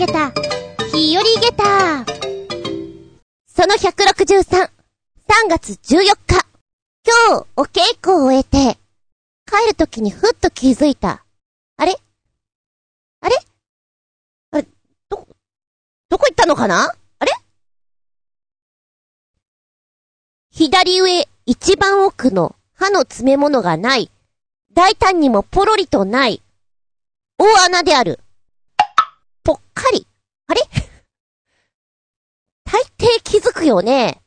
げた、日和げた。その163、3月14日。今日、お稽古を終えて、帰るときにふっと気づいた。あれ？あれ？あれ、ど、どこ行ったのかな？あれ？左上、一番奥の歯の詰め物がない。大胆にもポロリとない。大穴である。ぽっかり。あれ？大抵気づくよね。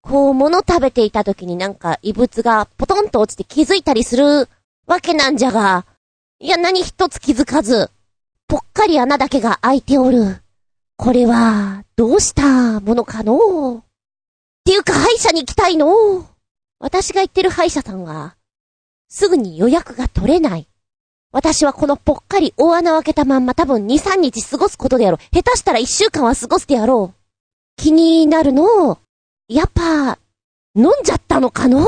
こう、物食べていた時になんか異物がポトンと落ちて気づいたりするわけなんじゃが、いや何一つ気づかず、ぽっかり穴だけが開いておる。これは、どうしたものかの？っていうか歯医者に行きたいの？私が行ってる歯医者さんは、すぐに予約が取れない。私はこのぽっかり大穴を開けたまんま多分2、3日過ごすことであろう。下手したら1週間は過ごすであろう。気になるの？やっぱ、飲んじゃったのかの？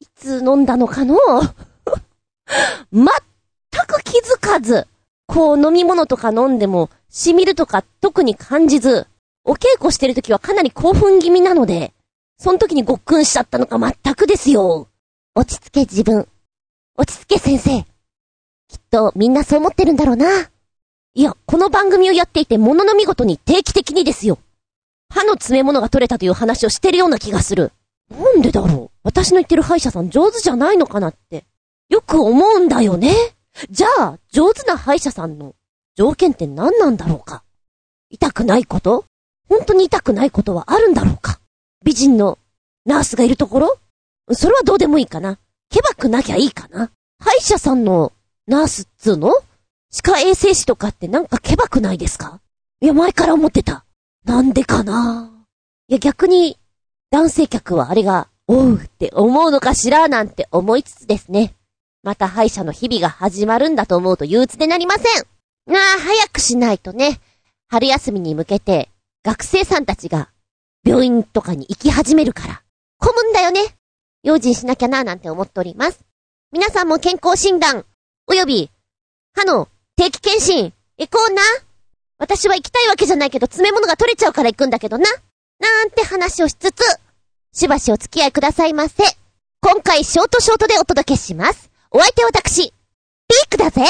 いつ飲んだのかの？全く気づかず、こう飲み物とか飲んでも、染みるとか特に感じず、お稽古してる時はかなり興奮気味なので、その時にごっくんしちゃったのか全くですよ。落ち着け自分。落ち着け先生。きっとみんなそう思ってるんだろうな。いや、この番組をやっていて物の見事に定期的にですよ。歯の詰め物が取れたという話をしてるような気がする。なんでだろう？私の言ってる歯医者さん上手じゃないのかなって。よく思うんだよね。じゃあ、上手な歯医者さんの条件って何なんだろうか？痛くないこと？本当に痛くないことはあるんだろうか？美人のナースがいるところ？それはどうでもいいかな。ケバくなきゃいいかな。歯医者さんのナースっつうの？歯科衛生士とかってなんかケバくないですか？いや、前から思ってた。なんでかな？いや、逆に、男性客はあれが、おうって思うのかしらなんて思いつつですね。また歯医者の日々が始まるんだと思うと憂鬱でなりません。なあ、早くしないとね。春休みに向けて、学生さんたちが、病院とかに行き始めるから、混むんだよね。用心しなきゃななんて思っております。皆さんも健康診断、および、歯の定期検診、行こうな。私は行きたいわけじゃないけど、詰め物が取れちゃうから行くんだけどな。なんて話をしつつ、しばしお付き合いくださいませ。今回ショートショートでお届けします。お相手は私、ピークだぜ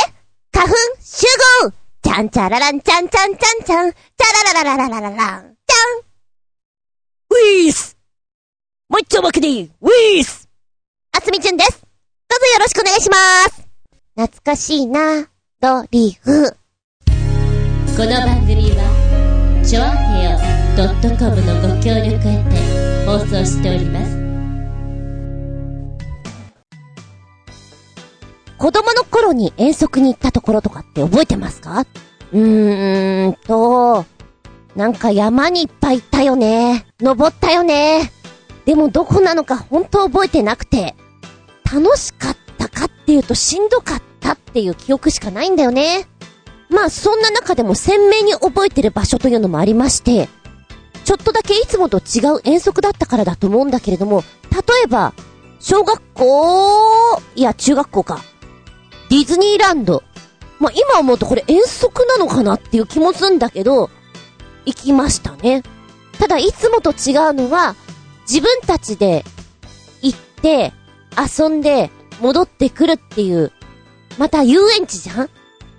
花粉集合ちゃんちゃららんちゃんちゃんちゃんちゃん、ちゃららららららららん、ちゃんウィースもう一丁負けでウィースあつみちゅんです。どうぞよろしくお願いします。懐かしいな、ドリフ。この番組は、ちょあへよ .com のご協力へて放送しております。子供の頃に遠足に行ったところとかって覚えてますか？うーんと、なんか山にいっぱい行ったよね。登ったよね。でもどこなのか本当覚えてなくて、楽しかったかっていうとしんどかったっていう記憶しかないんだよね。まあそんな中でも鮮明に覚えてる場所というのもありまして、ちょっとだけいつもと違う遠足だったからだと思うんだけれども、例えば、小学校、いや中学校か。ディズニーランド。まあ、今思うとこれ遠足なのかなっていう気もするんだけど、行きましたね。ただいつもと違うのは、自分たちで行って、遊んで、戻ってくるっていう、また遊園地じゃん？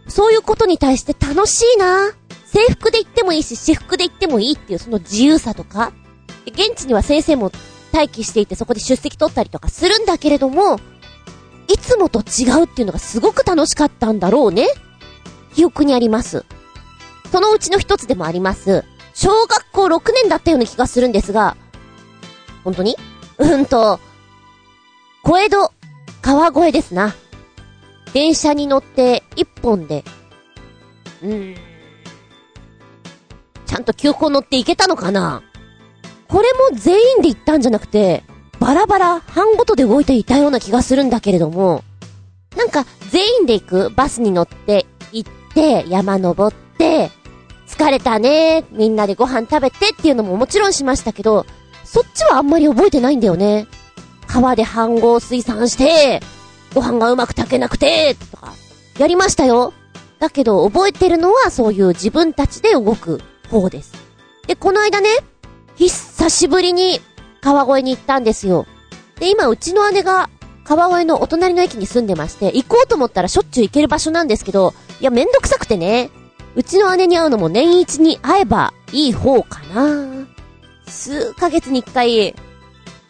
そういうことに対して楽しいな制服で行ってもいいし、私服で行ってもいいっていうその自由さとか、現地には先生も待機していてそこで出席取ったりとかするんだけれども、いつもと違うっていうのがすごく楽しかったんだろうね。記憶にあります。そのうちの一つでもあります。小学校6年だったような気がするんですが、本当に？うんと、小江戸、川越ですな。電車に乗って一本で、うーん、ちゃんと急行乗って行けたのかな？これも全員で行ったんじゃなくて、バラバラ、半ごとで動いていたような気がするんだけれども、なんか全員で行く？バスに乗って行って、山登って、疲れたね、みんなでご飯食べてっていうのももちろんしましたけど、そっちはあんまり覚えてないんだよね。川で飯盒水産して、ご飯がうまく炊けなくて、とか、やりましたよ。だけど覚えてるのはそういう自分たちで動く方です。で、この間ね、久しぶりに川越に行ったんですよ。で、今うちの姉が川越のお隣の駅に住んでまして、行こうと思ったらしょっちゅう行ける場所なんですけど、いやめんどくさくてね、うちの姉に会うのも年一に会えばいい方かな。数ヶ月に一回、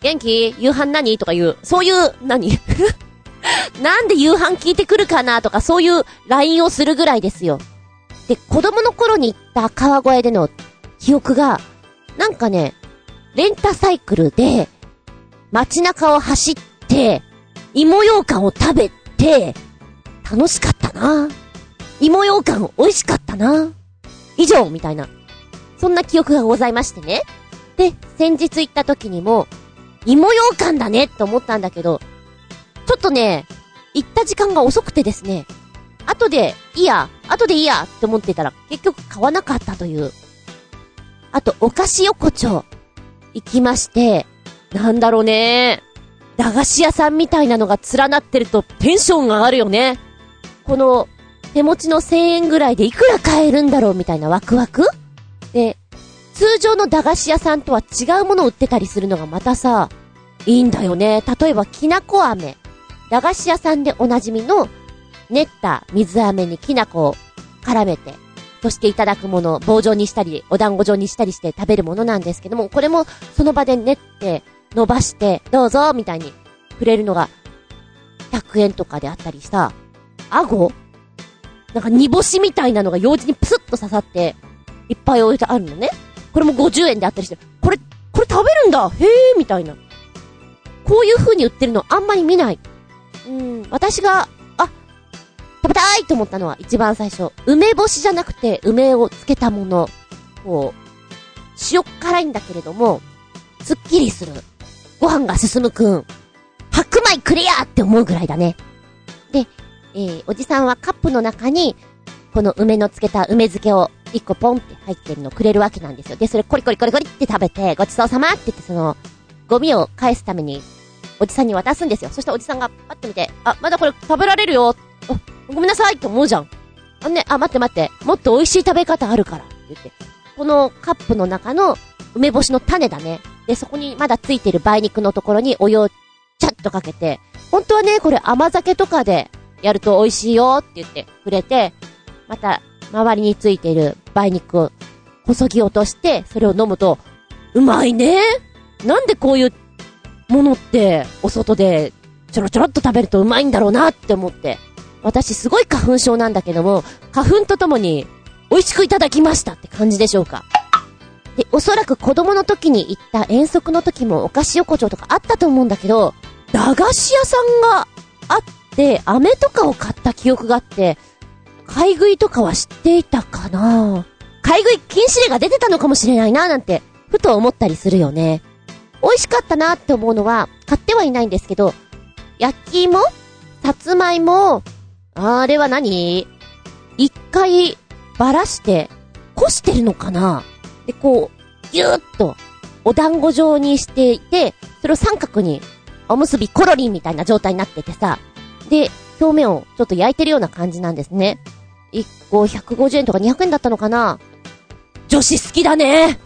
元気？夕飯何？とか言う。そういう、何？なんで夕飯聞いてくるかなとかそういう LINE をするぐらいですよ。で、子供の頃に行った川越での記憶が、なんかね、レンタサイクルで、街中を走って、芋羊羹を食べて、楽しかったな芋羊羹美味しかったな以上みたいな。そんな記憶がございましてね。で、先日行った時にも、芋羊羹だねって思ったんだけど、ちょっとね、行った時間が遅くてですね、後でいいや、後でいいやって思ってたら結局買わなかったという。あと、お菓子横丁行きまして、なんだろうね。駄菓子屋さんみたいなのが連なってるとテンションが上がるよね。この、手持ちの1000円ぐらいでいくら買えるんだろうみたいなワクワクで、通常の駄菓子屋さんとは違うものを売ってたりするのがまたさ、いいんだよね。例えば、きなこ飴。駄菓子屋さんでおなじみの、練った水飴にきな粉を絡めて、そしていただくもの、棒状にしたり、お団子状にしたりして食べるものなんですけども、これもその場で練って、伸ばして、どうぞ、みたいにくれるのが、100円とかであったりさ、あご？なんか煮干しみたいなのが用紙にプスッと刺さって、いっぱい置いてあるのね。これも50円であったりして、これ、これ食べるんだへえ、みたいな。こういう風に売ってるのあんまり見ない。うん、私が、あ、食べたいと思ったのは一番最初。梅干しじゃなくて梅をつけたもの。こう、塩辛いんだけれども、すっきりする。ご飯が進むくん。白米くれやって思うぐらいだね。で、えー、おじさんはカップの中に、この梅のつけた梅漬けを一個ポンって入ってるのくれるわけなんですよ。で、それコリコリコリコリって食べて、ごちそうさまって言ってその、ゴミを返すために、おじさんに渡すんですよ。そしておじさんがパッと見て、あ、まだこれ食べられるよ。お、ごめんなさいって思うじゃん。あね、あ、待って待って。もっと美味しい食べ方あるから。って言って。このカップの中の梅干しの種だね。で、そこにまだついてる梅肉のところにお湯をチャッとかけて、本当はね、これ甘酒とかでやると美味しいよって言ってくれて、また、周りについている梅肉を、細ぎ落として、それを飲むと、うまいねなんでこういうものって、お外で、ちょろちょろっと食べるとうまいんだろうなって思って。私すごい花粉症なんだけども、花粉とともに、美味しくいただきましたって感じでしょうか。で、おそらく子供の時に行った遠足の時もお菓子横丁とかあったと思うんだけど、駄菓子屋さんがあって、飴とかを買った記憶があって、買い食いとかは知っていたかな買い食い禁止令が出てたのかもしれないななんて、ふと思ったりするよね。美味しかったなって思うのは、買ってはいないんですけど、焼き芋？さつまいも、あれは何？一回、ばらして、こしてるのかな？で、こう、ぎゅーっと、お団子状にしていて、それを三角に、おむすびコロリンみたいな状態になっててさ、で、表面をちょっと焼いてるような感じなんですね。一個150円とか200円だったのかな？女子好きだね。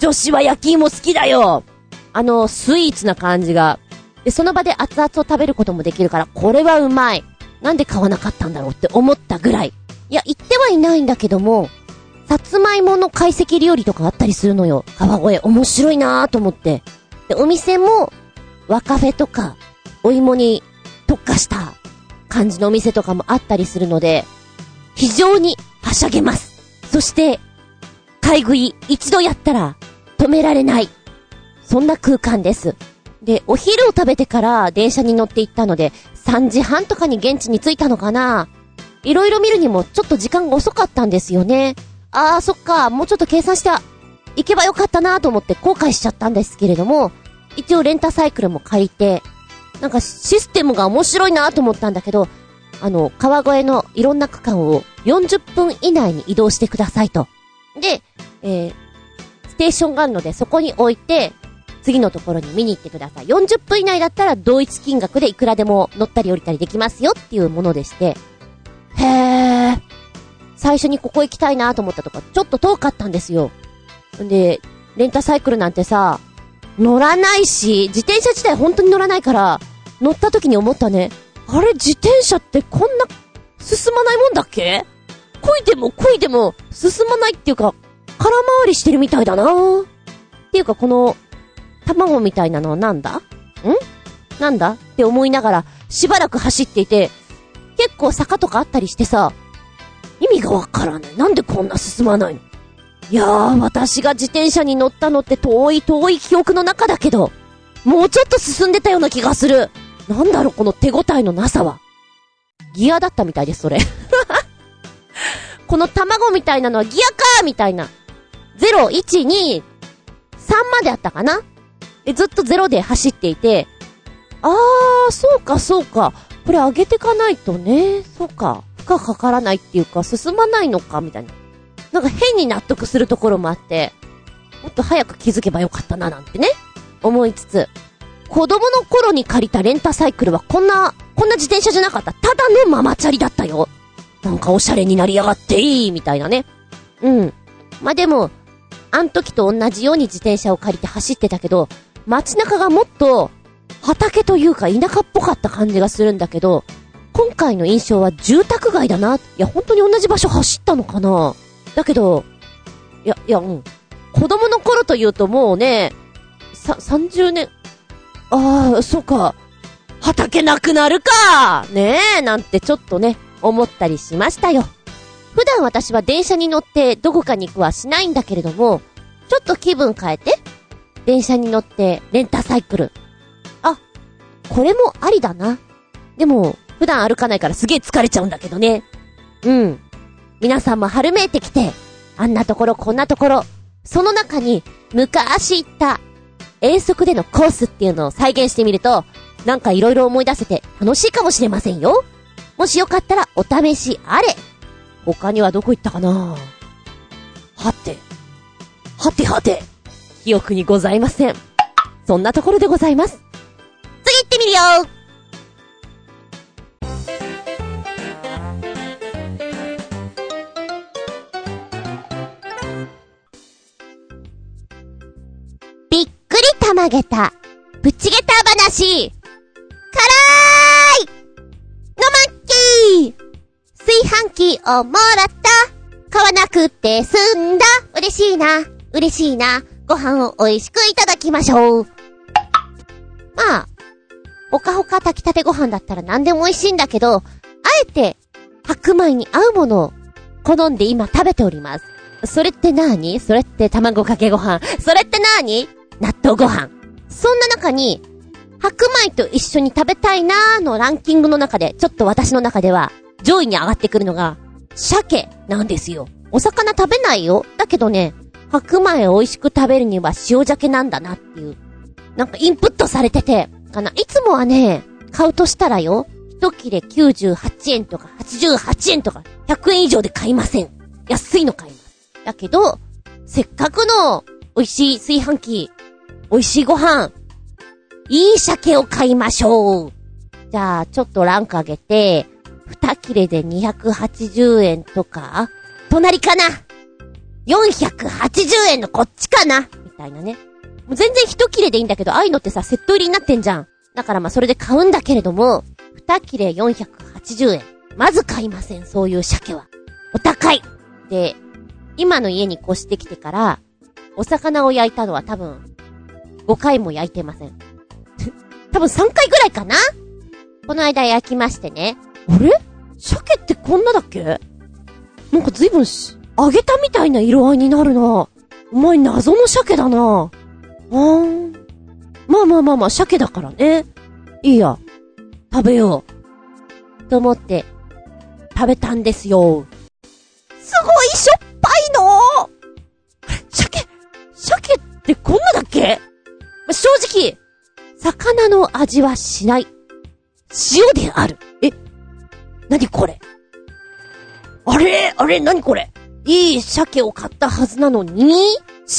女子は焼き芋好きだよあの、スイーツな感じが。で、その場で熱々を食べることもできるから、これはうまい。なんで買わなかったんだろうって思ったぐらい。いや、言ってはいないんだけども、さつまいもの懐石料理とかあったりするのよ。川越。面白いなぁと思って。で、お店も、和カフェとか、お芋に特化した感じのお店とかもあったりするので、非常にはしゃげます。そして、買い食い一度やったら止められない。そんな空間です。で、お昼を食べてから電車に乗って行ったので、3時半とかに現地に着いたのかないろいろ見るにもちょっと時間が遅かったんですよね。あー、そっか、もうちょっと計算して行けばよかったなと思って後悔しちゃったんですけれども、一応レンタサイクルも借りて、なんかシステムが面白いなと思ったんだけど、あの、川越のいろんな区間を40分以内に移動してくださいと。で、えー、テーションがあるのでそこに置いて、次のところに見に行ってください。40分以内だったら同一金額でいくらでも乗ったり降りたりできますよっていうものでして。へ最初にここ行きたいなと思ったとか、ちょっと遠かったんですよ。んで、レンタサイクルなんてさ、乗らないし、自転車自体本当に乗らないから、乗った時に思ったね。あれ、自転車ってこんな、進まないもんだっけ？漕いでも漕いでも、進まないっていうか、空回りしてるみたいだなっていうか、この、卵みたいなのはなんだ？ん？なんだ？って思いながら、しばらく走っていて、結構坂とかあったりしてさ、意味がわからない。なんでこんな進まないの？いやー、私が自転車に乗ったのって遠い遠い記憶の中だけど、もうちょっと進んでたような気がする。なんだろう、この手応えのなさは。ギアだったみたいです、それ。この卵みたいなのはギアかーみたいな。0、1、2、3まであったかな？え、ずっと0で走っていて、あー、そうか、そうか。これ上げてかないとね、そうか。負荷かからないっていうか、進まないのか、みたいな。なんか変に納得するところもあって、もっと早く気づけばよかったな、なんてね、思いつつ、子供の頃に借りたレンタサイクルはこんな、こんな自転車じゃなかった。ただのママチャリだったよ。なんかおしゃれになりやがっていい、みたいなね。うん。まあ、でも、あん時と同じように自転車を借りて走ってたけど、街中がもっと、畑というか田舎っぽかった感じがするんだけど、今回の印象は住宅街だな。いや、本当に同じ場所走ったのかなだけど、いや、いや、うん。子供の頃というともうね、さ、30年、ああ、そうか。畑なくなるかねえ、なんてちょっとね、思ったりしましたよ。普段私は電車に乗ってどこかに行くはしないんだけれども、ちょっと気分変えて、電車に乗ってレンタサイクル。あ、これもありだな。でも、普段歩かないからすげえ疲れちゃうんだけどね。うん。皆さんも春めいてきて、あんなところこんなところ、その中に昔行った遠足でのコースっていうのを再現してみると、なんか色々思い出せて楽しいかもしれませんよ。もしよかったらお試しあれ。他にはどこ行ったかな？はて。はてはて。記憶にございません。そんなところでございます。次行ってみるよびっくりたまげた、ぶちげた話、からいのまっきー炊飯器をもらった。買わなくて済んだ。嬉しいな。嬉しいな。ご飯を美味しくいただきましょう。まあ、ほかほか炊きたてご飯だったら何でも美味しいんだけど、あえて白米に合うものを好んで今食べております。それって何？それって卵かけご飯。それって何？納豆ご飯。そんな中に、白米と一緒に食べたいなーのランキングの中で、ちょっと私の中では、上位に上がってくるのが、鮭なんですよ。お魚食べないよ。だけどね、白米を美味しく食べるには塩鮭なんだなっていう。なんかインプットされてて、かな。いつもはね、買うとしたらよ、一切れ98円とか88円とか100円以上で買いません。安いの買います。だけど、せっかくの美味しい炊飯器、美味しいご飯、いい鮭を買いましょう。じゃあ、ちょっとランク上げて、二切れで280円とか？隣かな !480 円のこっちかな？みたいなね。もう全然一切れでいいんだけど、ああいうのってさ、セット入りになってんじゃん。だからまあそれで買うんだけれども、二切れ480円。まず買いません、そういう鮭は。お高いで、今の家に越してきてから、お魚を焼いたのは多分、5回も焼いてません。多分3回ぐらいかな？この間焼きましてね。あれ？鮭ってこんなだっけ？なんか随分し、揚げたみたいな色合いになるな。お前謎の鮭だな。あーん。まあまあまあまあ、鮭だからね。いいや。食べよう。と思って、食べたんですよ。すごいしょっぱいの鮭、鮭ってこんなだっけ？正直、魚の味はしない。塩である。え？なにこれ？あれ？あれ？なにこれ？いい鮭を買ったはずなのに？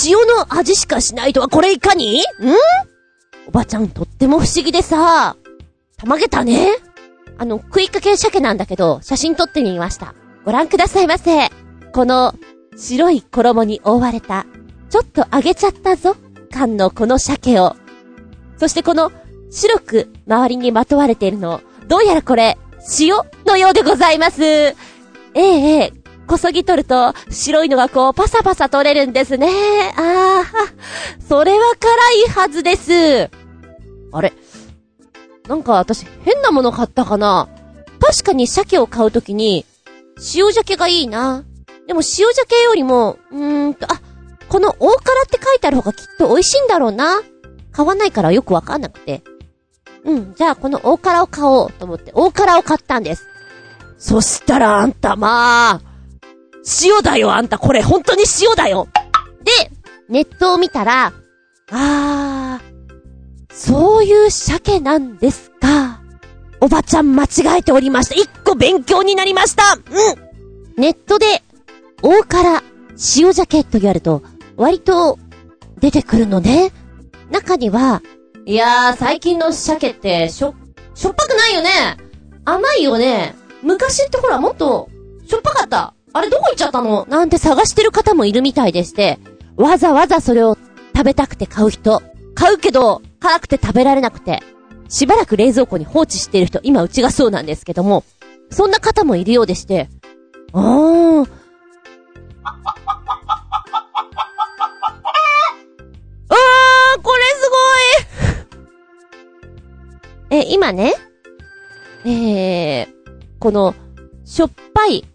塩の味しかしないとは？これいかに？ん？おばちゃんとっても不思議でさ、たまげたね。あの、食いかけ鮭なんだけど、写真撮ってみました。ご覧くださいませ。この白い衣に覆われた、ちょっと揚げちゃったぞ、感のこの鮭を。そしてこの白く周りにまとわれているの、どうやらこれ、塩のようでございます。ええええ、こそぎ取ると、白いのがこう、パサパサ取れるんですね。ああ、それは辛いはずです。あれ？なんか私、変なもの買ったかな？確かに鮭を買うときに、塩鮭がいいな。でも塩鮭よりも、うーんと、あ、この大辛って書いてある方がきっと美味しいんだろうな。買わないからよくわかんなくて。うん、じゃあこの大辛を買おうと思って大辛を買ったんです。そしたらあんたまあ、塩だよあんたこれ本当に塩だよで、ネットを見たら、あー、そういう鮭なんですか。おばちゃん間違えておりました。一個勉強になりましたうんネットで、大辛、塩鮭とやると、割と、出てくるのね。中には、いやー、最近の鮭って、しょ、しょっぱくないよね。甘いよね。昔ってほら、もっと、しょっぱかった。あれどこ行っちゃったの？なんて探してる方もいるみたいでして、わざわざそれを食べたくて買う人。買うけど、辛くて食べられなくて、しばらく冷蔵庫に放置している人、今うちがそうなんですけども、そんな方もいるようでして、あー。今ね、えー、この、しょっぱい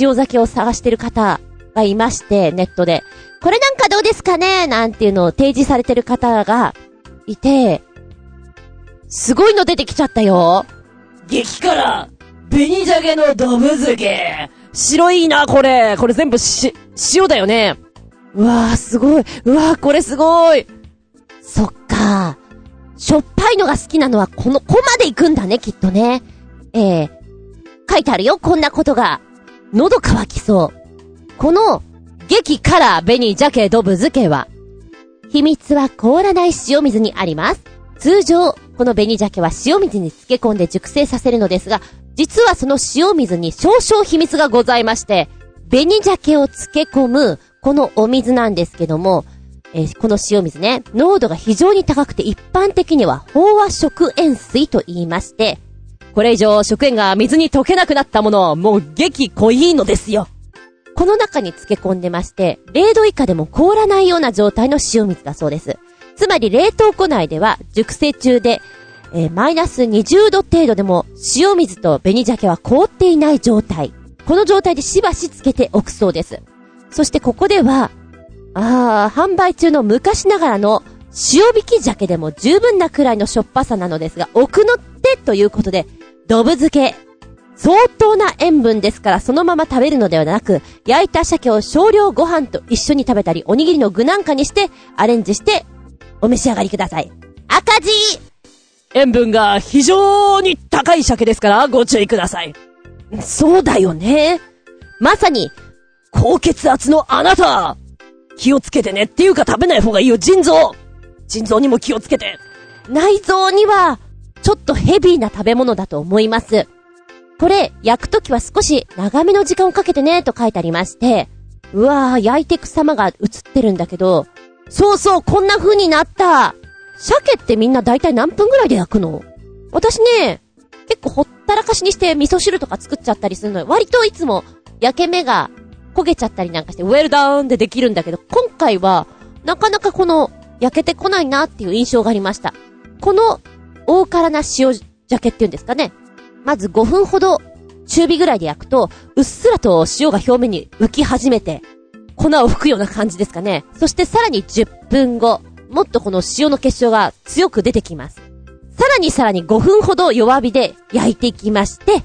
塩酒を探してる方がいまして、ネットで。これなんかどうですかね？なんていうのを提示されてる方がいて、すごいの出てきちゃったよ。激辛紅鮭のドブ漬け白いな、これ。これ全部し、塩だよね。うわー、すごい。うわー、これすごい。そっかしょっぱいのが好きなのはこの、こまで行くんだね、きっとね。ええー、書いてあるよ、こんなことが。喉乾きそう。この、激辛紅鮭ドブ漬けは、秘密は凍らない塩水にあります。通常、この紅鮭は塩水に漬け込んで熟成させるのですが、実はその塩水に少々秘密がございまして、紅鮭を漬け込む、このお水なんですけども、えー、この塩水ね、濃度が非常に高くて一般的には飽和食塩水と言いまして、これ以上食塩が水に溶けなくなったもの、もう激濃いのですよ。この中に漬け込んでまして、0度以下でも凍らないような状態の塩水だそうです。つまり冷凍庫内では熟成中で、えー、マイナス20度程度でも塩水と紅鮭は凍っていない状態。この状態でしばし漬けておくそうです。そしてここでは、ああ、販売中の昔ながらの塩引き鮭でも十分なくらいのしょっぱさなのですが、奥の手ということで、ドブ漬け。相当な塩分ですからそのまま食べるのではなく、焼いた鮭を少量ご飯と一緒に食べたり、おにぎりの具なんかにしてアレンジしてお召し上がりください。赤字塩分が非常に高い鮭ですからご注意ください。そうだよね。まさに、高血圧のあなた気をつけてねっていうか食べない方がいいよ、腎臓。腎臓にも気をつけて。内臓には、ちょっとヘビーな食べ物だと思います。これ、焼くときは少し長めの時間をかけてね、と書いてありまして、うわー、焼いてく様が映ってるんだけど、そうそう、こんな風になった。鮭ってみんな大体何分ぐらいで焼くの？私ね、結構ほったらかしにして味噌汁とか作っちゃったりするのよ。割といつも焼け目が焦げちゃったりなんかして、ウェルダウンでできるんだけど、今回は、なかなかこの、焼けてこないなっていう印象がありました。この大辛な塩鮭っていうんですかね。まず5分ほど中火ぐらいで焼くと、うっすらと塩が表面に浮き始めて、粉を吹くような感じですかね。そしてさらに10分後、もっとこの塩の結晶が強く出てきます。さらにさらに5分ほど弱火で焼いていきまして、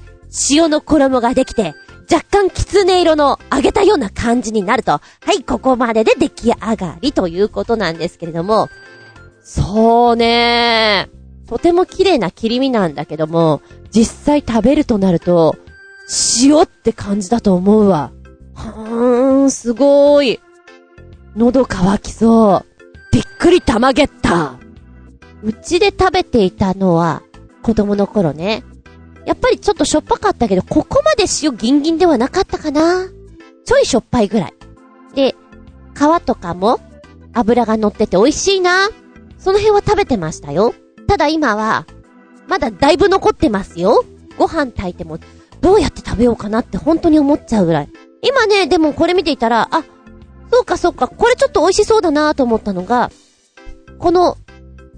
塩の衣ができて、若干きつね色の揚げたような感じになると、はい、ここまでで出来上がりということなんですけれども、そうね。とても綺麗な切り身なんだけども、実際食べるとなると、塩って感じだと思うわ。はーん、すごーい。喉乾きそう。びっくりたまげった。うちで食べていたのは、子供の頃ね。やっぱりちょっとしょっぱかったけど、ここまで塩ギンギンではなかったかな。ちょいしょっぱいぐらい。で、皮とかも油が乗ってて美味しいな。その辺は食べてましたよ。ただ今は、まだだいぶ残ってますよ。ご飯炊いても、どうやって食べようかなって本当に思っちゃうぐらい。今ね、でもこれ見ていたら、あ、そうかそうか、これちょっと美味しそうだなと思ったのが、この、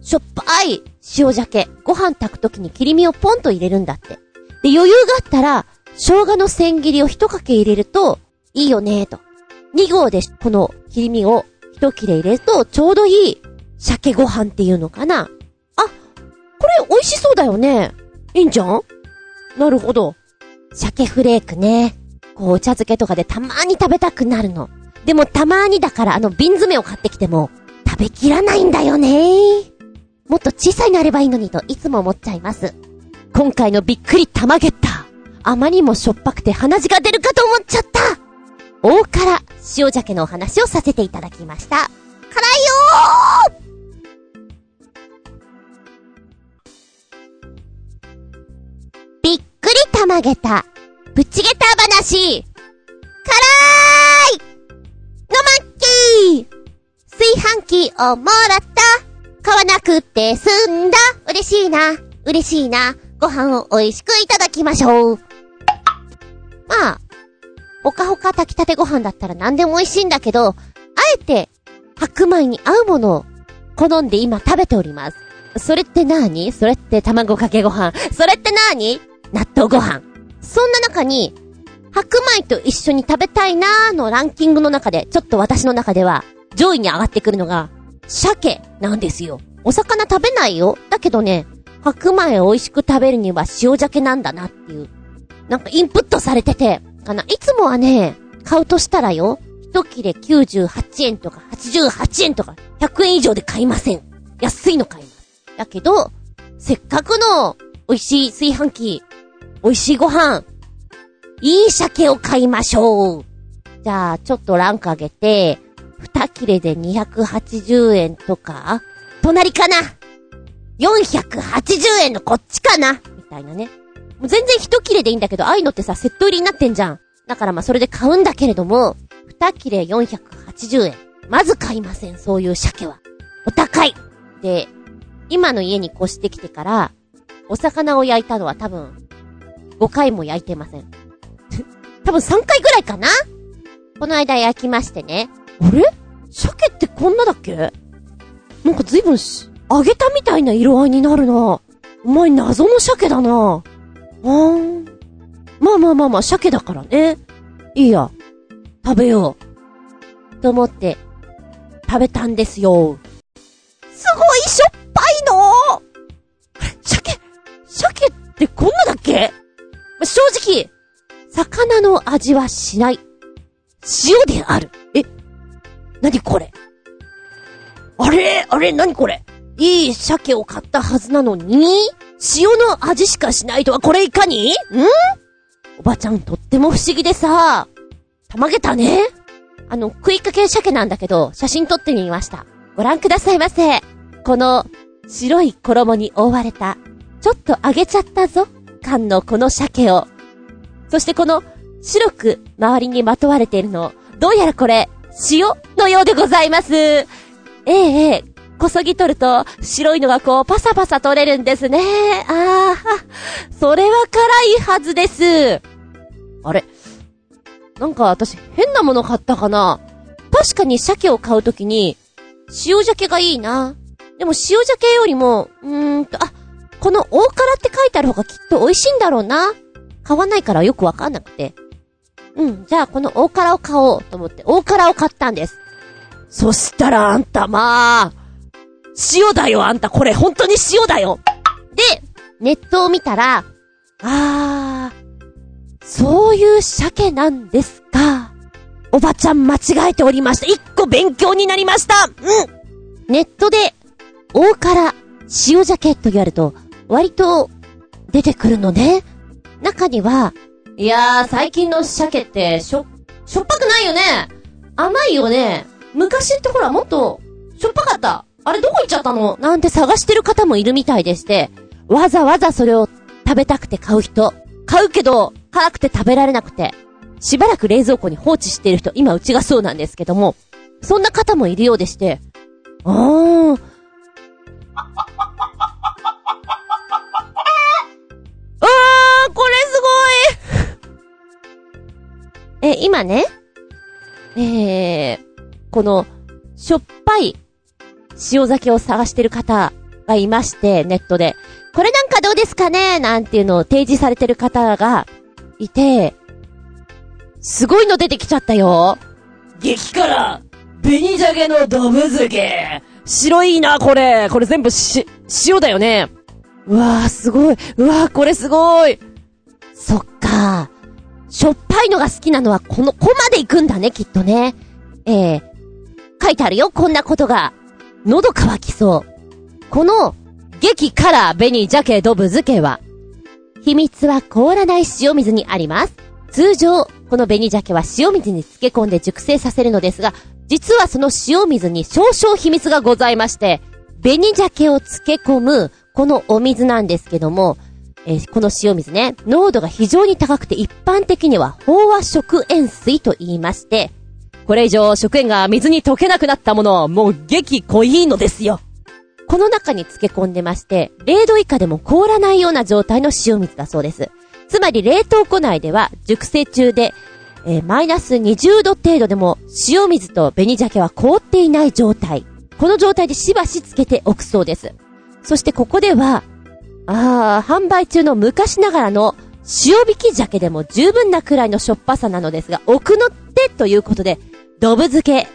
しょっぱい塩鮭、ご飯炊くときに切り身をポンと入れるんだって。で、余裕があったら、生姜の千切りを一かけ入れると、いいよねと。2合でこの切り身を一切れ入れると、ちょうどいい鮭ご飯っていうのかな。あ、これ美味しそうだよね。いいんじゃん？なるほど。鮭フレークね。こう、お茶漬けとかでたまーに食べたくなるの。でもたまーにだからあの瓶詰めを買ってきても、食べきらないんだよねもっと小さいのあればいいのにといつも思っちゃいます。今回のびっくり玉ゲッター。あまりもしょっぱくて鼻血が出るかと思っちゃった大辛塩鮭のお話をさせていただきました。辛いよーびっくり玉ゲタ。ぶちゲタ話。辛いのまっきー炊飯器をもらった。買わなくて済んだ。嬉しいな。嬉しいな。ご飯を美味しくいただきましょう。まあ、ほかほか炊きたてご飯だったら何でも美味しいんだけど、あえて、白米に合うものを好んで今食べております。それって何？それって卵かけご飯。それって何？納豆ご飯。そんな中に、白米と一緒に食べたいなーのランキングの中で、ちょっと私の中では、上位に上がってくるのが、鮭なんですよ。お魚食べないよ。だけどね、白米美味しく食べるには塩鮭なんだなっていう。なんかインプットされてて、かな。いつもはね、買うとしたらよ、一切れ98円とか88円とか100円以上で買いません。安いの買います。だけど、せっかくの美味しい炊飯器、美味しいご飯、いい鮭を買いましょう。じゃあ、ちょっとランク上げて、二切れで280円とか？隣かな !480 円のこっちかな？みたいなね。もう全然一切れでいいんだけど、ああいうのってさ、セット入りになってんじゃん。だからまあそれで買うんだけれども、二切れ480円。まず買いません、そういう鮭は。お高いで、今の家に越してきてから、お魚を焼いたのは多分、5回も焼いてません。多分3回ぐらいかな？この間焼きましてね。あれ？鮭ってこんなだっけ？なんか随分し、揚げたみたいな色合いになるな。お前謎の鮭だな。あーん。まあまあまあまあ、鮭だからね。いいや。食べよう。と思って、食べたんですよ。すごいしょっぱいの鮭、鮭ってこんなだっけ？ま正直、魚の味はしない。塩である。なにこれ？あれ？あれ？なにこれ？いい鮭を買ったはずなのに？塩の味しかしないとは？これいかに？ん？おばちゃんとっても不思議でさ、たまげたね。あの、食いかけ鮭なんだけど、写真撮ってみました。ご覧くださいませ。この、白い衣に覆われた、ちょっと揚げちゃったぞ、感のこの鮭を。そしてこの、白く周りにまとわれているの、どうやらこれ、塩のようでございます。ええええ、こそぎ取ると、白いのがこう、パサパサ取れるんですね。ああ、それは辛いはずです。あれ？なんか私、変なもの買ったかな？確かに鮭を買うときに、塩鮭がいいな。でも塩鮭よりも、うーんと、あ、この大辛って書いてある方がきっと美味しいんだろうな。買わないからよくわかんなくて。うん、じゃあこの大辛を買おうと思って大辛を買ったんです。そしたらあんたまあ、塩だよあんたこれ本当に塩だよで、ネットを見たら、あー、そういう鮭なんですか。おばちゃん間違えておりました。一個勉強になりましたうんネットで、大辛、塩鮭とやると、割と、出てくるのね。中には、いやー、最近の鮭って、しょ、しょっぱくないよね。甘いよね。昔ってほら、もっと、しょっぱかった。あれどこ行っちゃったの？なんて探してる方もいるみたいでして、わざわざそれを食べたくて買う人。買うけど、辛くて食べられなくて、しばらく冷蔵庫に放置している人、今うちがそうなんですけども、そんな方もいるようでして、あー。ん。え、今ね、えー、この、しょっぱい塩酒を探してる方がいまして、ネットで。これなんかどうですかね？なんていうのを提示されてる方がいて、すごいの出てきちゃったよ。激辛紅鮭のドブ漬け白いな、これ。これ全部し、塩だよね。うわぁ、すごい。うわぁ、これすごい。そっか。しょっぱいのが好きなのはこの、こまで行くんだね、きっとね。ええー、書いてあるよ、こんなことが。喉乾きそう。この、激辛紅鮭ドブ漬けは、秘密は凍らない塩水にあります。通常、この紅鮭は塩水に漬け込んで熟成させるのですが、実はその塩水に少々秘密がございまして、紅鮭を漬け込む、このお水なんですけども、えー、この塩水ね、濃度が非常に高くて一般的には飽和食塩水と言いまして、これ以上食塩が水に溶けなくなったものはもう激濃いのですよ。この中に漬け込んでまして、0度以下でも凍らないような状態の塩水だそうです。つまり冷凍庫内では熟成中で、えー、マイナス20度程度でも塩水と紅鮭は凍っていない状態。この状態でしばし漬けておくそうです。そしてここでは、ああ、販売中の昔ながらの塩引き鮭でも十分なくらいのしょっぱさなのですが、奥の手ということで、ドブ漬け。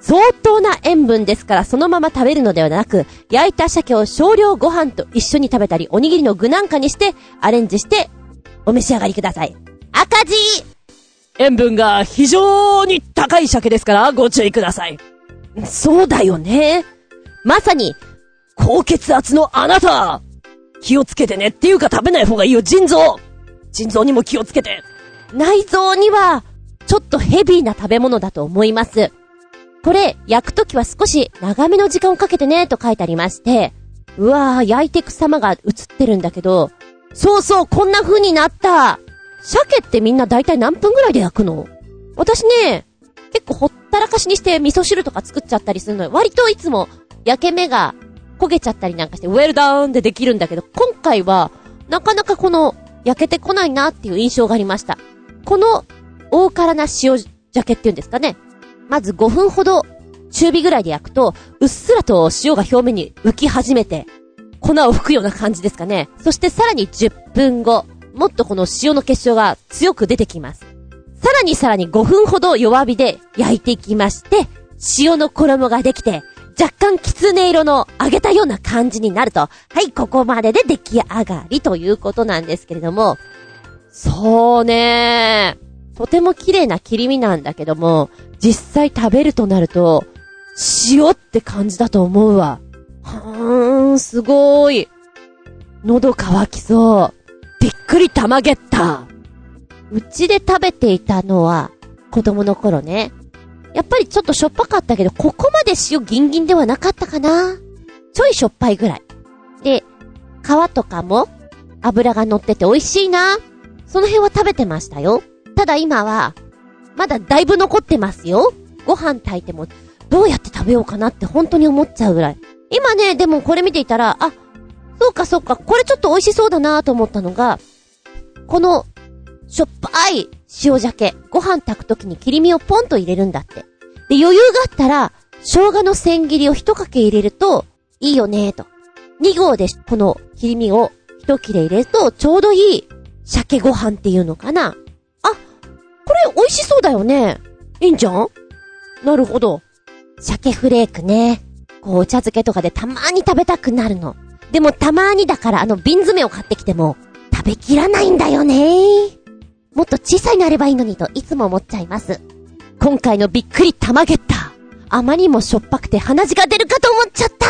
相当な塩分ですからそのまま食べるのではなく、焼いた鮭を少量ご飯と一緒に食べたり、おにぎりの具なんかにしてアレンジしてお召し上がりください。赤字塩分が非常に高い鮭ですからご注意ください。そうだよね。まさに、高血圧のあなた気をつけてねっていうか食べない方がいいよ、腎臓。腎臓にも気をつけて。内臓には、ちょっとヘビーな食べ物だと思います。これ、焼くときは少し長めの時間をかけてね、と書いてありまして、うわー、焼いてく様が映ってるんだけど、そうそう、こんな風になった。鮭ってみんな大体何分ぐらいで焼くの？私ね、結構ほったらかしにして味噌汁とか作っちゃったりするのよ。割といつも焼け目が焦げちゃったりなんかして、ウェルダウンでできるんだけど、今回は、なかなかこの、焼けてこないなっていう印象がありました。この大辛な塩鮭っていうんですかね。まず5分ほど中火ぐらいで焼くと、うっすらと塩が表面に浮き始めて、粉を吹くような感じですかね。そしてさらに10分後、もっとこの塩の結晶が強く出てきます。さらにさらに5分ほど弱火で焼いていきまして、塩の衣ができて、若干きつね色の揚げたような感じになると、はい、ここまでで出来上がりということなんですけれども、そうねとても綺麗な切り身なんだけども、実際食べるとなると、塩って感じだと思うわ。はーん、すごーい。喉乾きそう。びっくりたまげった。うちで食べていたのは、子供の頃ね。やっぱりちょっとしょっぱかったけど、ここまで塩ギンギンではなかったかな。ちょいしょっぱいぐらい。で、皮とかも油が乗ってて美味しいな。その辺は食べてましたよ。ただ今は、まだだいぶ残ってますよ。ご飯炊いても、どうやって食べようかなって本当に思っちゃうぐらい。今ね、でもこれ見ていたら、あ、そうかそうか、これちょっと美味しそうだなと思ったのが、この、しょっぱい塩鮭、ご飯炊くときに切り身をポンと入れるんだって。で、余裕があったら、生姜の千切りを一かけ入れると、いいよねーと。2合でこの切り身を一切れ入れると、ちょうどいい鮭ご飯っていうのかな。あこれ美味しそうだよね。いいんじゃん？なるほど。鮭フレークね。こう、お茶漬けとかでたまーに食べたくなるの。でもたまーにだからあの瓶詰めを買ってきても、食べきらないんだよねーもっと小さいのあればいいのにといつも思っちゃいます。今回のびっくりたまげった。あまりにもしょっぱくて鼻血が出るかと思っちゃった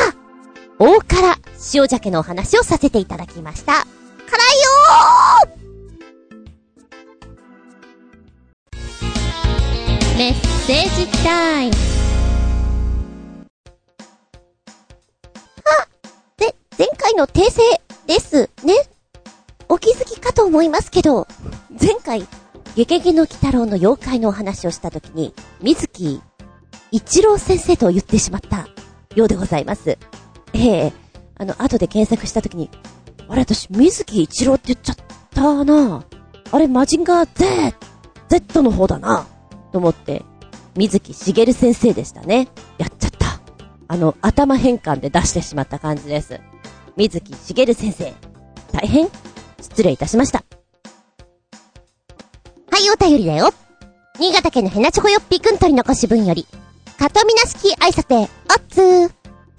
大辛塩鮭のお話をさせていただきました。辛いよーメッセージタイム。あ、で、前回の訂正ですね。思いますけど、前回、ゲゲゲの鬼太郎の妖怪のお話をしたときに、水木一郎先生と言ってしまったようでございます。ええあの、後で検索したときに、あれ私、水木一郎って言っちゃったなあれ、マジンガー Z、Z の方だなと思って、水木しげる先生でしたね。やっちゃった。あの、頭変換で出してしまった感じです。水木しげる先生。大変？失礼いたしました。はい、お便りだよ。新潟県のヘナチョコヨッピーくん取り残し分より、かとみなしき挨拶おっつー。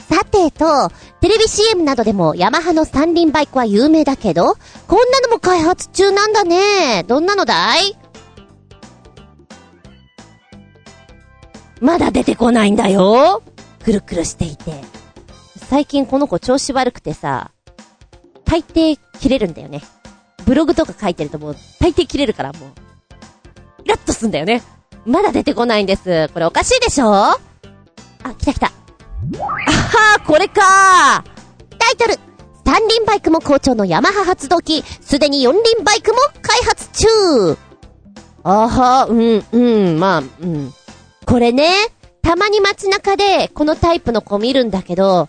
さてと、テレビ CM などでもヤマハの三輪バイクは有名だけど、こんなのも開発中なんだね。どんなのだい？まだ出てこないんだよ。くるくるしていて。最近この子調子悪くてさ、大抵切れるんだよね。ブログとか書いてるともう大抵切れるからもう、イラッとすんだよね。まだ出てこないんです。これおかしいでしょ？あ、来た来た。あはー、これかタイトル三輪バイクも好調のヤマハ発動機、すでに四輪バイクも開発中あは、うん、うん、まあ、うん。これね、たまに街中でこのタイプの子見るんだけど、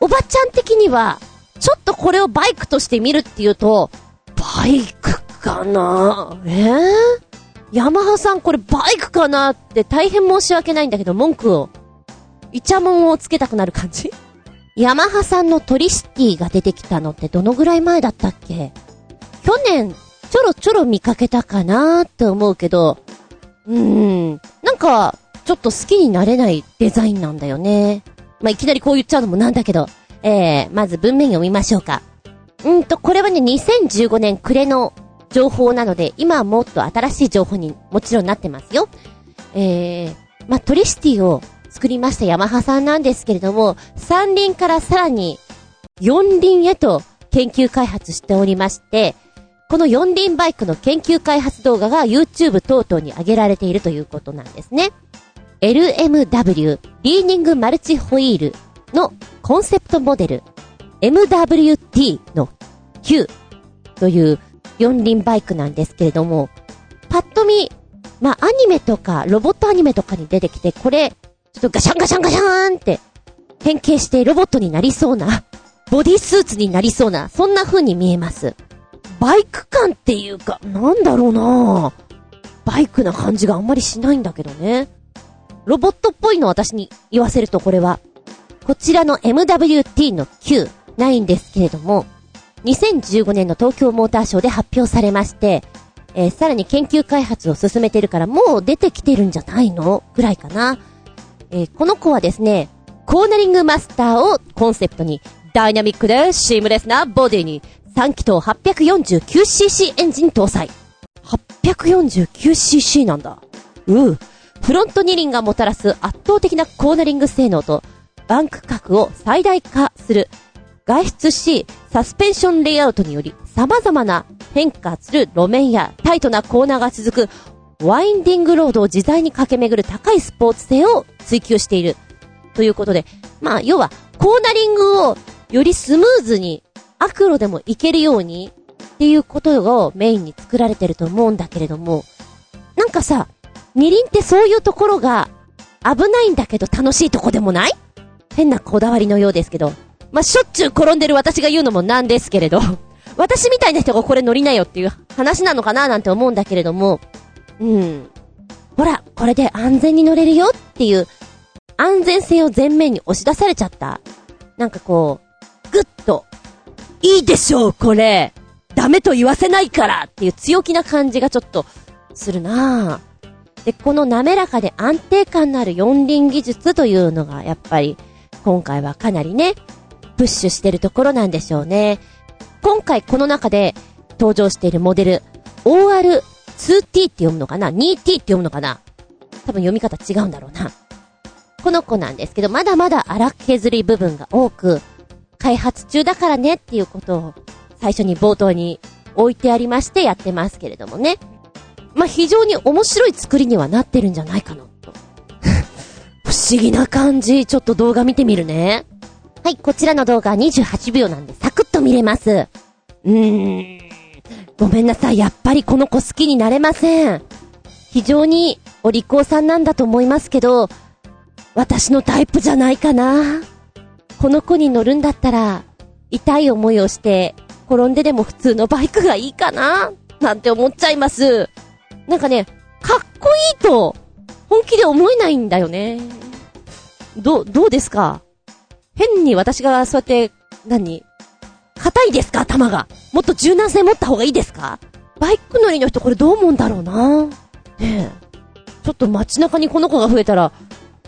おばちゃん的には、ちょっとこれをバイクとして見るっていうと、バイクかな？え？ー、ヤマハさんこれバイクかなって大変申し訳ないんだけど文句を、イチャモンをつけたくなる感じ？ヤマハさんのトリシティが出てきたのってどのぐらい前だったっけ？去年、ちょろちょろ見かけたかなって思うけど、うーん、なんか、ちょっと好きになれないデザインなんだよね。まあ、いきなりこう言っちゃうのもなんだけど、えー、まず文面読みましょうか。うんと、これはね、2015年暮れの情報なので、今はもっと新しい情報にもちろんなってますよ。えー、まあ、トリシティを作りましたヤマハさんなんですけれども、三輪からさらに四輪へと研究開発しておりまして、この四輪バイクの研究開発動画が YouTube 等々に上げられているということなんですね。LMW リーニングマルチホイールのコンセプトモデル MWT の9という四輪バイクなんですけれども、パッと見、まあ、アニメとかロボットアニメとかに出てきて、これ、ちょっとガシャンガシャンガシャーンって変形してロボットになりそうな、ボディスーツになりそうな、そんな風に見えます。バイク感っていうか、なんだろうなバイクな感じがあんまりしないんだけどね。ロボットっぽいの私に言わせるとこれは、こちらの MWT の9ないんですけれども、2015年の東京モーターショーで発表されまして、えーさらに研究開発を進めてるからもう出てきてるんじゃないの？ぐらいかな。えーこの子はですね、コーナリングマスターをコンセプトに、ダイナミックでシームレスなボディに、3気筒 849cc エンジン搭載。849cc なんだ。うう。フロント二輪がもたらす圧倒的なコーナリング性能と、バンク角を最大化する、外出し、サスペンションレイアウトにより、様々な変化する路面やタイトなコーナーが続く、ワインディングロードを自在に駆け巡る高いスポーツ性を追求している。ということで、まあ、要は、コーナリングをよりスムーズに、アクロでも行けるように、っていうことをメインに作られてると思うんだけれども、なんかさ、二輪ってそういうところが危ないんだけど楽しいとこでもない？変なこだわりのようですけど。まあ、しょっちゅう転んでる私が言うのもなんですけれど、私みたいな人がこれ乗りなよっていう話なのかななんて思うんだけれども、うん。ほら、これで安全に乗れるよっていう、安全性を前面に押し出されちゃった。なんかこう、ぐっと、いいでしょう、これダメと言わせないからっていう強気な感じがちょっと、するなぁ。で、この滑らかで安定感のある四輪技術というのが、やっぱり、今回はかなりね、プッシュしてるところなんでしょうね。今回この中で登場しているモデル、OR2T って読むのかな ?2T って読むのかな？多分読み方違うんだろうな。この子なんですけど、まだまだ荒削り部分が多く、開発中だからねっていうことを最初に冒頭に置いてありましてやってますけれどもね。まあ、非常に面白い作りにはなってるんじゃないかな。不思議な感じ。ちょっと動画見てみるね。はい、こちらの動画28秒なんでサクッと見れます。うーん。ごめんなさい、やっぱりこの子好きになれません。非常にお利口さんなんだと思いますけど、私のタイプじゃないかな。この子に乗るんだったら、痛い思いをして、転んででも普通のバイクがいいかななんて思っちゃいます。なんかね、かっこいいと、本気で思えないんだよね。ど、どうですか？変に私がそうやって、何？硬いですか？頭が。もっと柔軟性持った方がいいですか？バイク乗りの人これどう思うんだろうな？ねえ。ちょっと街中にこの子が増えたら、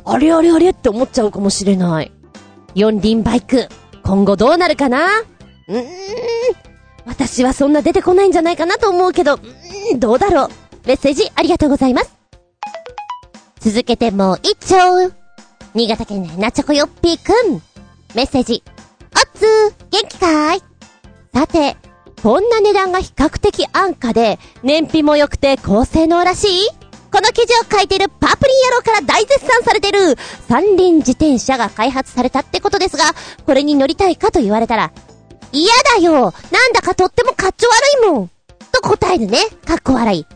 あれあれあれって思っちゃうかもしれない。四輪バイク、今後どうなるかな？うーん。私はそんな出てこないんじゃないかなと思うけど、うーん、どうだろう？メッセージありがとうございます。続けてもう一丁。新潟県のなちょこよっぴーくん。メッセージ。おっつー、元気かいさて、こんな値段が比較的安価で、燃費も良くて高性能らしい？この記事を書いてるパープリン野郎から大絶賛されてる三輪自転車が開発されたってことですが、これに乗りたいかと言われたら、嫌だよなんだかとってもかっちょ悪いもんと答えるね。かっこ笑い。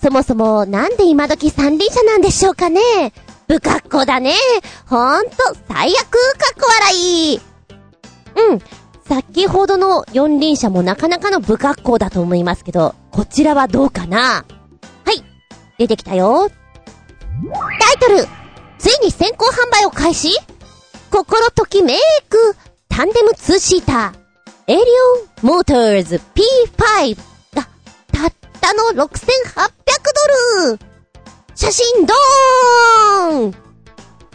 そもそも、なんで今時三輪車なんでしょうかね？不格好だね。ほんと、最悪、かっこ笑い。うん。先ほどの四輪車もなかなかの不格好だと思いますけど、こちらはどうかな？はい。出てきたよ。タイトルついに先行販売を開始？心ときめくタンデムツーシーター。エリオンモーターズ P5 がたったの6800ドル写真ドーン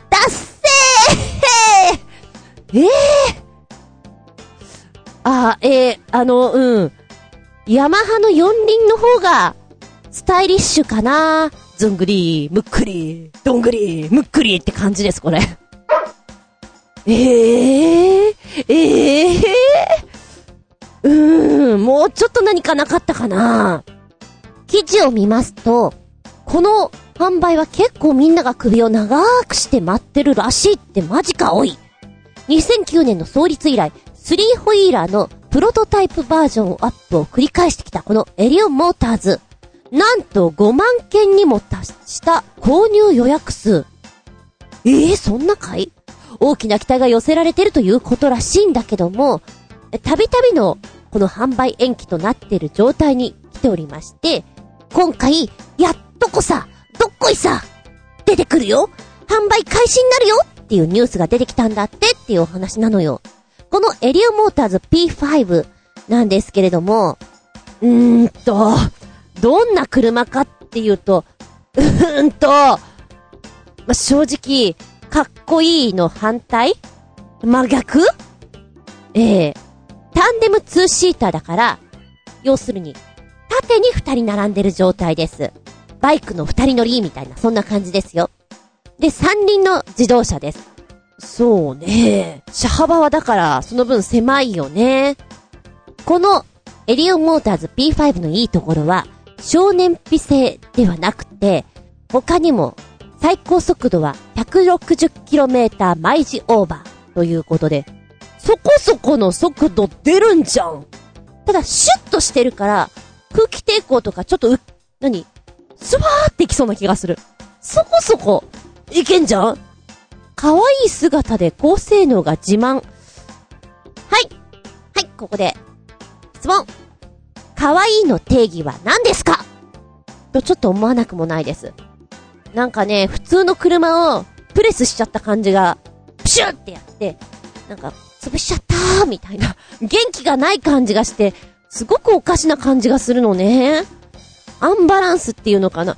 達成 ええあ、えー、あの、うん。ヤマハの四輪の方が、スタイリッシュかな？ずんぐり、むっくり、どんぐり、むっくりって感じです、これ。ええー、ええー、うーん、もうちょっと何かなかったかな？記事を見ますと、この販売は結構みんなが首を長くして待ってるらしいってマジか多い。2009年の創立以来、3ホイーラーのプロトタイプバージョンアップを繰り返してきたこのエリオンモーターズ。なんと5万件にも達した購入予約数。ええー、そんなかい？大きな期待が寄せられてるということらしいんだけども、たびたびのこの販売延期となっている状態に来ておりまして、今回、やっとこさ、どっこいさ、出てくるよ。販売開始になるよ。っていうニュースが出てきたんだってっていうお話なのよ。このエリオモーターズ P5 なんですけれども、うーんと、どんな車かっていうと、うーんと、ま、正直、かっこいいの反対？真逆？ええ。タンデムツーシーターだから、要するに、縦に二人並んでる状態です。バイクの二人乗りみたいな、そんな感じですよ。で、三輪の自動車です。そうね。車幅はだから、その分狭いよね。この、エリオンモーターズ P5 のいいところは、少年費性ではなくて、他にも、最高速度は 160km マイジオーバーということで、そこそこの速度出るんじゃんただ、シュッとしてるから、空気抵抗とかちょっとう、何？スワーっていきそうな気がする。そこそこ、いけんじゃん？可愛い姿で高性能が自慢。はい。はい、ここで。質問。可愛いの定義は何ですか？とちょっと思わなくもないです。なんかね、普通の車をプレスしちゃった感じが、プシュってやって、なんか、潰しちゃったーみたいな、元気がない感じがして、すごくおかしな感じがするのね。アンバランスっていうのかな？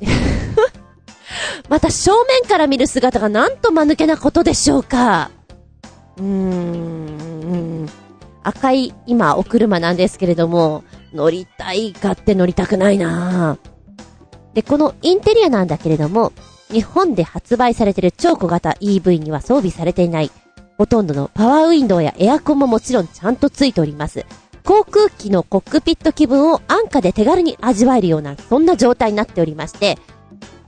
また正面から見る姿がなんと間抜けなことでしょうか？うーん。赤い、今、お車なんですけれども、乗りたいかって乗りたくないなで、このインテリアなんだけれども、日本で発売されている超小型 EV には装備されていない。ほとんどのパワーウィンドウやエアコンももちろんちゃんとついております。航空機のコックピット気分を安価で手軽に味わえるような、そんな状態になっておりまして、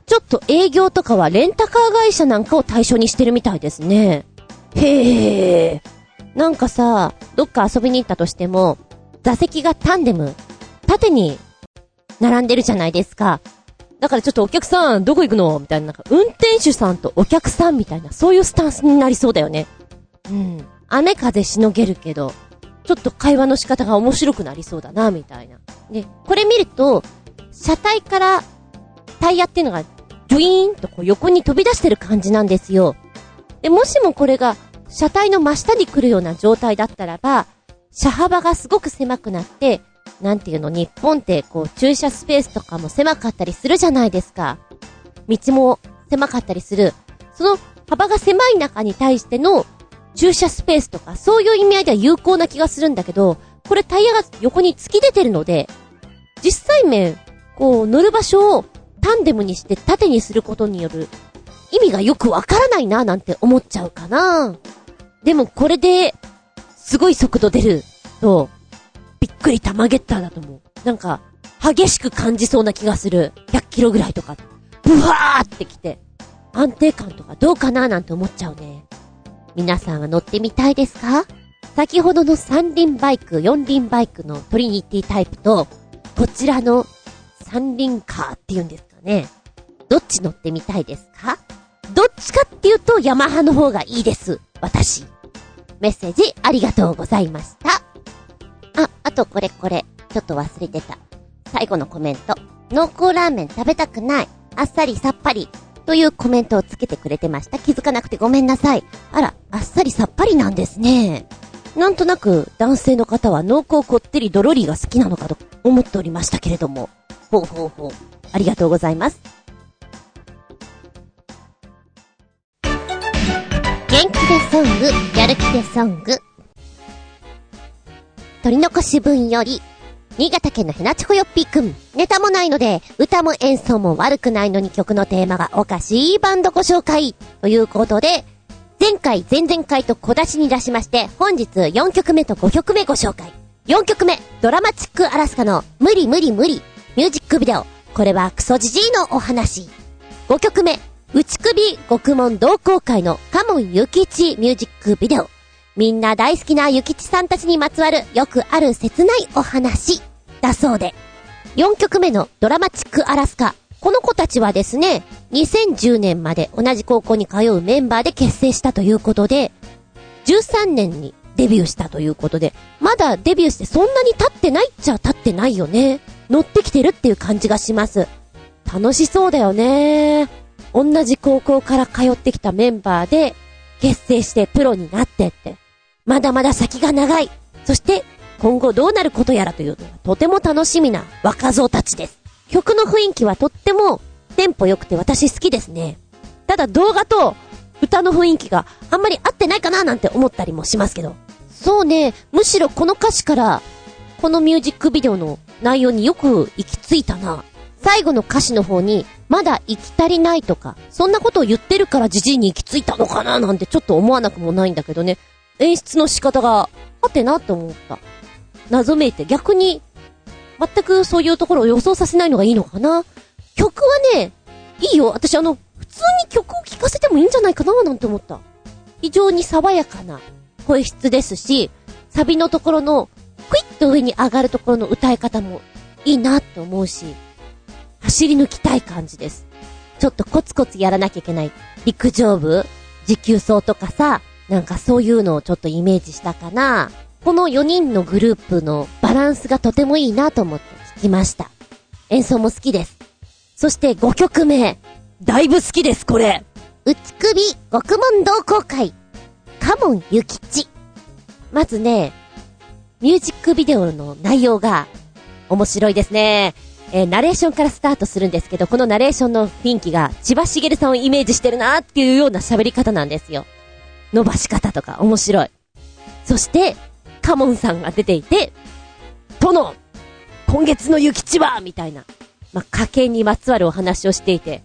ちょっと営業とかはレンタカー会社なんかを対象にしてるみたいですね。へえ。なんかさ、どっか遊びに行ったとしても、座席がタンデム。縦に並んでるじゃないですか。だからちょっとお客さん、どこ行くの？みたいな、なんか、運転手さんとお客さんみたいな、そういうスタンスになりそうだよね。うん。雨風しのげるけど、ちょっと会話の仕方が面白くなりそうだな、みたいな。で、これ見ると、車体からタイヤっていうのが、ジョイーンとこう横に飛び出してる感じなんですよ。で、もしもこれが、車体の真下に来るような状態だったらば、車幅がすごく狭くなって、なんていうの、日本ってこう駐車スペースとかも狭かったりするじゃないですか。道も狭かったりする。その幅が狭い中に対しての駐車スペースとか、そういう意味合いでは有効な気がするんだけど、これタイヤが横に突き出てるので、実際面、こう乗る場所をタンデムにして縦にすることによる意味がよくわからないななんて思っちゃうかな。でもこれで、すごい速度出ると、びっくりタマゲッターだと思う。なんか、激しく感じそうな気がする。100キロぐらいとか。ブワーってきて。安定感とかどうかななんて思っちゃうね。皆さんは乗ってみたいですか？先ほどの三輪バイク、四輪バイクのトリニティタイプと、こちらの三輪カーっていうんですかね。どっち乗ってみたいですか？どっちかっていうとヤマハの方がいいです。私。メッセージありがとうございました。あ、あとこれこれ。ちょっと忘れてた。最後のコメント。濃厚ラーメン食べたくない。あっさりさっぱり。というコメントをつけてくれてました。気づかなくてごめんなさい。あら、あっさりさっぱりなんですね。なんとなく男性の方は濃厚こってりドロリーが好きなのかと思っておりましたけれども。ほうほうほう。ありがとうございます。元気でソング、やる気でソング。取り残し分より、新潟県のヘナチコヨッピーくん。ネタもないので、歌も演奏も悪くないのに曲のテーマがおかしいバンドご紹介。ということで、前回、前々回と小出しに出しまして、本日4曲目と5曲目ご紹介。4曲目、ドラマチックアラスカの無理無理無理、ミュージックビデオ。これはクソジジイのお話。5曲目、内首極門同好会のカモンユキチミュージックビデオ。みんな大好きなユキチさんたちにまつわるよくある切ないお話だそうで。4曲目のドラマチックアラスカ。この子たちはですね、2010年まで同じ高校に通うメンバーで結成したということで、13年にデビューしたということで、まだデビューしてそんなに経ってないっちゃ経ってないよね。乗ってきてるっていう感じがします。楽しそうだよね。同じ高校から通ってきたメンバーで結成してプロになってって。まだまだ先が長い。そして今後どうなることやらというのがとても楽しみな若造たちです。曲の雰囲気はとってもテンポ良くて私好きですね。ただ動画と歌の雰囲気があんまり合ってないかななんて思ったりもしますけど。そうね、むしろこの歌詞からこのミュージックビデオの内容によく行き着いたな。最後の歌詞の方に、まだ行き足りないとか、そんなことを言ってるからじじいに行き着いたのかななんてちょっと思わなくもないんだけどね。演出の仕方が、はてなって思った。謎めいて逆に、全くそういうところを予想させないのがいいのかな。曲はね、いいよ。私あの、普通に曲を聴かせてもいいんじゃないかななんて思った。非常に爽やかな声質ですし、サビのところの、クイッと上に上がるところの歌い方もいいなって思うし、走り抜きたい感じです。ちょっとコツコツやらなきゃいけない。陸上部持久走とかさ、なんかそういうのをちょっとイメージしたかな。この4人のグループのバランスがとてもいいなと思って聞きました。演奏も好きです。そして5曲目。だいぶ好きです、これ。内首極門同好会。カモンユキチ。まずね、ミュージックビデオの内容が面白いですね。えーナレーションからスタートするんですけど、このナレーションの雰囲気が千葉茂さんをイメージしてるなーっていうような喋り方なんですよ。伸ばし方とか面白い。そして、カモンさんが出ていて、殿今月の諭吉はみたいな。まあ、家計にまつわるお話をしていて、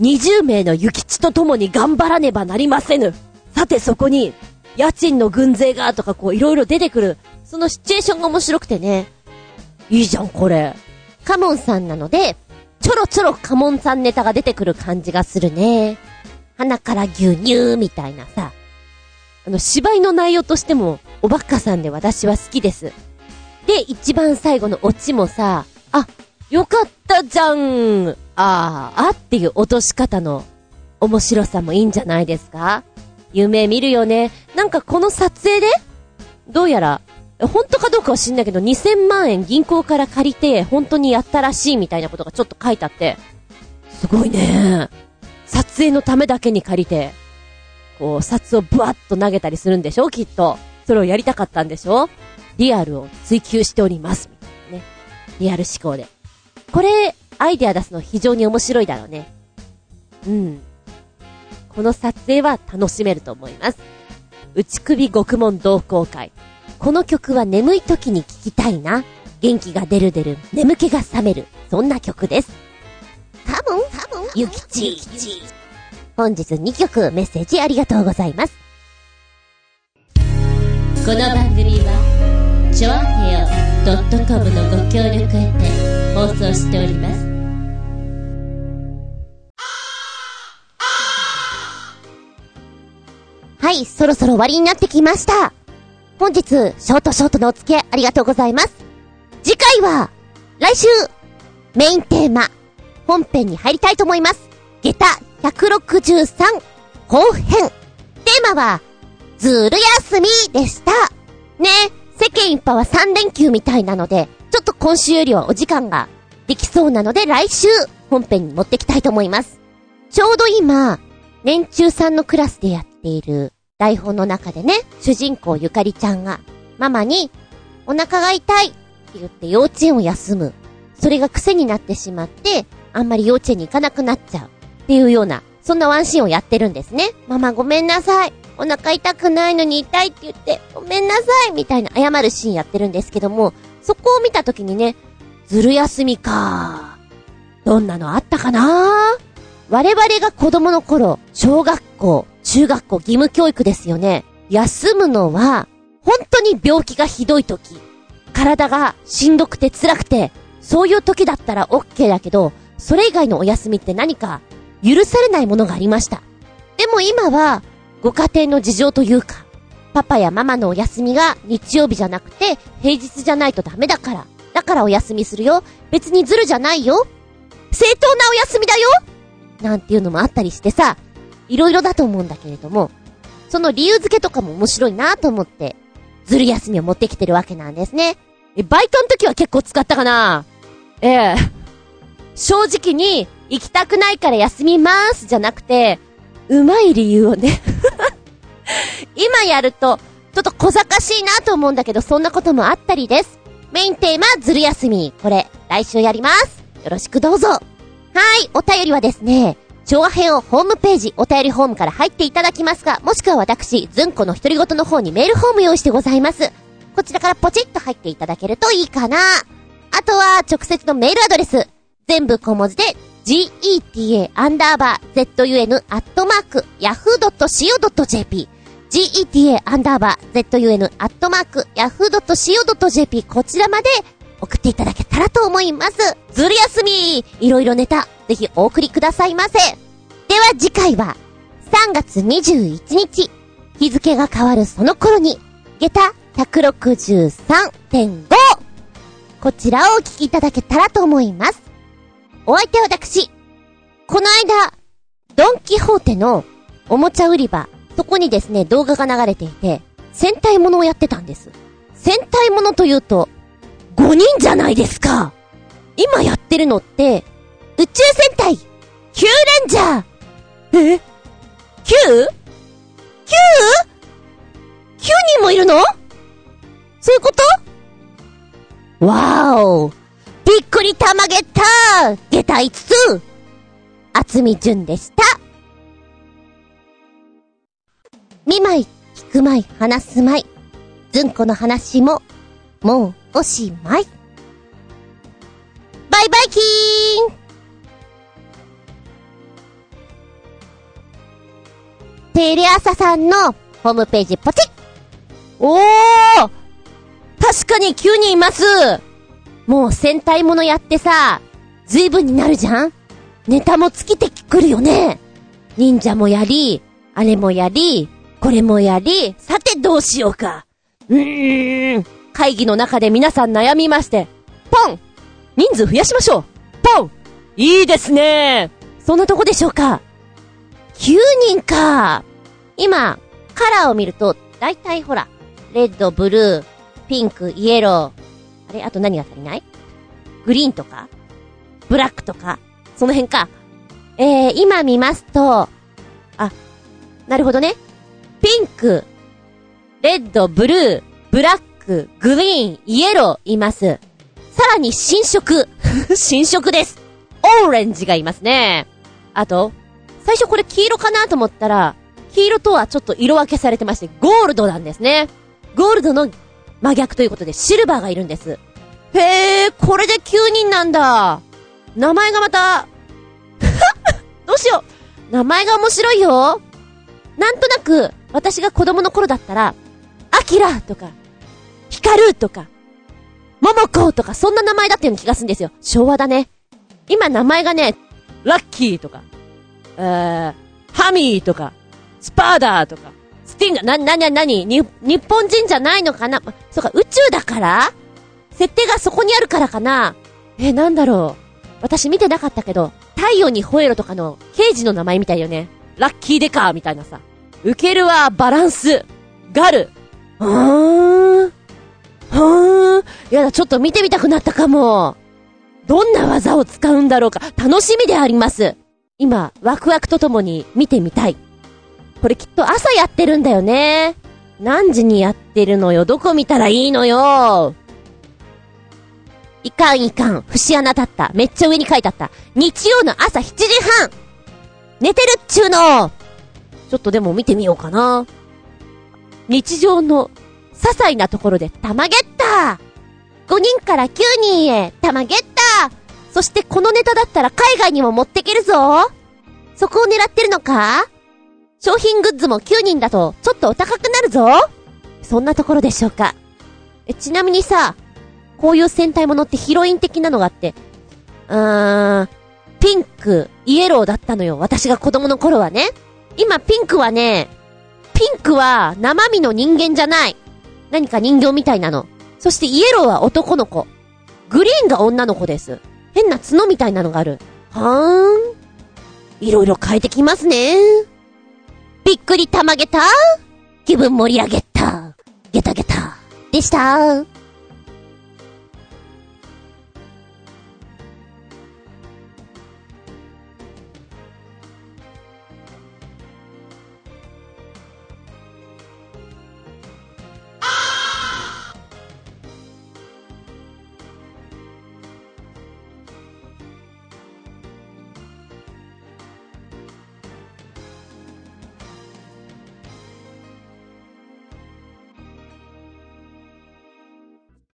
20名の諭吉と共に頑張らねばなりませぬ。さてそこに、家賃の軍勢がとかこういろいろ出てくる。そのシチュエーションが面白くてね。いいじゃん、これ。カモンさんなので、ちょろちょろカモンさんネタが出てくる感じがするね。鼻から牛乳みたいなさ。あの、芝居の内容としても、おばっかさんで私は好きです。で、一番最後のオチもさ、あ、よかったじゃんあー、あっていう落とし方の面白さもいいんじゃないですか？夢見るよね。なんかこの撮影でどうやら、本当かどうかは知んないけど、2000万円銀行から借りて、本当にやったらしいみたいなことがちょっと書いてあって、すごいね。撮影のためだけに借りて、こう、札をブワッと投げたりするんでしょ？きっと。それをやりたかったんでしょ？リアルを追求しております。みたいなね。リアル思考で。これ、アイデア出すの非常に面白いだろうね。うん。この撮影は楽しめると思います。内首獄門同好会。この曲は眠い時に聴きたいな。元気が出る出る、眠気が覚める。そんな曲です。多分、多分、ゆきち。本日2曲メッセージありがとうございます。この番組はちょあへよ .com のご協力へて放送しておりますはい、そろそろ終わりになってきました。本日、ショートショートのお付き合いありがとうございます。次回は、来週、メインテーマ、本編に入りたいと思います。下駄163後編。テーマは、ずる休みでした。ね、世間一般は3連休みたいなので、ちょっと今週よりはお時間ができそうなので来週、本編に持ってきたいと思います。ちょうど今、年中さんのクラスでやっている台本の中でね、主人公ゆかりちゃんが、ママに、お腹が痛いって言って幼稚園を休む。それが癖になってしまって、あんまり幼稚園に行かなくなっちゃう。っていうような、そんなワンシーンをやってるんですね。ママごめんなさい。お腹痛くないのに痛いって言って、ごめんなさいみたいな謝るシーンやってるんですけども、そこを見たときにね、ずる休みか。どんなのあったかな？我々が子供の頃、小学校、中学校義務教育ですよね。休むのは、本当に病気がひどい時、体がしんどくて辛くて、そういう時だったら OK だけど、それ以外のお休みって何か許されないものがありました。でも今は、ご家庭の事情というか、パパやママのお休みが日曜日じゃなくて平日じゃないとダメだから。だからお休みするよ。別にズルじゃないよ。正当なお休みだよなんていうのもあったりしてさ、いろいろだと思うんだけれども、その理由付けとかも面白いなと思って、ずる休みを持ってきてるわけなんですね。え、バイトの時は結構使ったかなええ。正直に、行きたくないから休みますじゃなくて、うまい理由をね。今やると、ちょっと小賢しいなと思うんだけど、そんなこともあったりです。メインテーマ、ずる休み。これ、来週やります。よろしくどうぞ。はい、お便りはですね、調和編をホームページ、お便りホームから入っていただきますか、もしくは私、ずんこの独り言の方にメールホーム用意してございます。こちらからポチッと入っていただけるといいかな。あとは、直接のメールアドレス、全部小文字で、geta アンダーバー zun アットマーク yahoo.co.jp geta アンダーバー zun アットマーク yahoo.co.jp こちらまで送っていただけたらと思います。ずる休みいろいろネタ、ぜひお送りくださいませ。では次回は、3月21日、日付が変わるその頃に、下駄 163.5! こちらをお聞きいただけたらと思います。お相手は私、この間、ドンキホーテのおもちゃ売り場、そこにですね、動画が流れていて、戦隊ものをやってたんです。戦隊ものというと、5人じゃないですか今やってるのって、宇宙戦隊、キューレンジャーえ ?9?9?9 人もいるの？そういうこと？わーおびっくりたまげた。下駄5つ厚み順でした。見舞い、聞く舞い、話す舞い。ずんこの話も、もうおしまい。バイバイキーン。テレ朝さんのホームページポチッ。おー！確かに9人います。もう戦隊ものやってさ、随分になるじゃん？ネタも尽きてくるよね忍者もやり、あれもやり、これもやり、さてどうしようか。うーん。会議の中で皆さん悩みまして、ポン人数増やしましょうポンいいですねそんなとこでしょうか ?9 人か。今、カラーを見ると、だいたいほら、レッド、ブルー、ピンク、イエロー。あれあと何が足りない？グリーンとか？ブラックとか？その辺か。えー、今見ますと、あ、なるほどね。ピンク、レッド、ブルー、ブラック、グリーン、イエローいます。さらに新色。新色です。オーレンジがいますね。あと、最初これ黄色かなと思ったら、黄色とはちょっと色分けされてまして、ゴールドなんですね。ゴールドの真逆ということで、シルバーがいるんです。へえ、これで9人なんだ。名前がまた、どうしよう。名前が面白いよ。なんとなく、私が子供の頃だったら、アキラとか、ヒカルとか、モモコとか、そんな名前だったような気がするんですよ。昭和だね。今名前がね、ラッキーとか、えー、ハミーとか、スパーダーとか、スティンガー、な、な、な、なに、に、日本人じゃないのかな？そうか、宇宙だから？設定がそこにあるからかな？え、なんだろう？私見てなかったけど、太陽に吠えろとかの刑事の名前みたいよね。ラッキーデカーみたいなさ。ウケるはバランス、ガル、うーん。うーん。やだ、ちょっと見てみたくなったかも。どんな技を使うんだろうか、楽しみであります。今、ワクワクとともに見てみたい。これきっと朝やってるんだよね。何時にやってるのよどこ見たらいいのよいかんいかん。節穴立った。めっちゃ上に書いてあった。日曜の朝7時半寝てるっちゅうのちょっとでも見てみようかな。日常の些細なところで玉ゲッター !5 人から9人へ玉ゲッターそしてこのネタだったら海外にも持ってけるぞそこを狙ってるのか？商品グッズも9人だとちょっとお高くなるぞそんなところでしょうか。え、ちなみにさ、こういう戦隊ものってヒロイン的なのがあって、うーん、ピンク、イエローだったのよ。私が子供の頃はね。今ピンクはね、ピンクは生身の人間じゃない。何か人形みたいなの。そしてイエローは男の子。グリーンが女の子です。変な角みたいなのがある。はーん。いろいろ変えてきますね。びっくりたまげた？気分盛り上げた。ゲタゲタ。でした。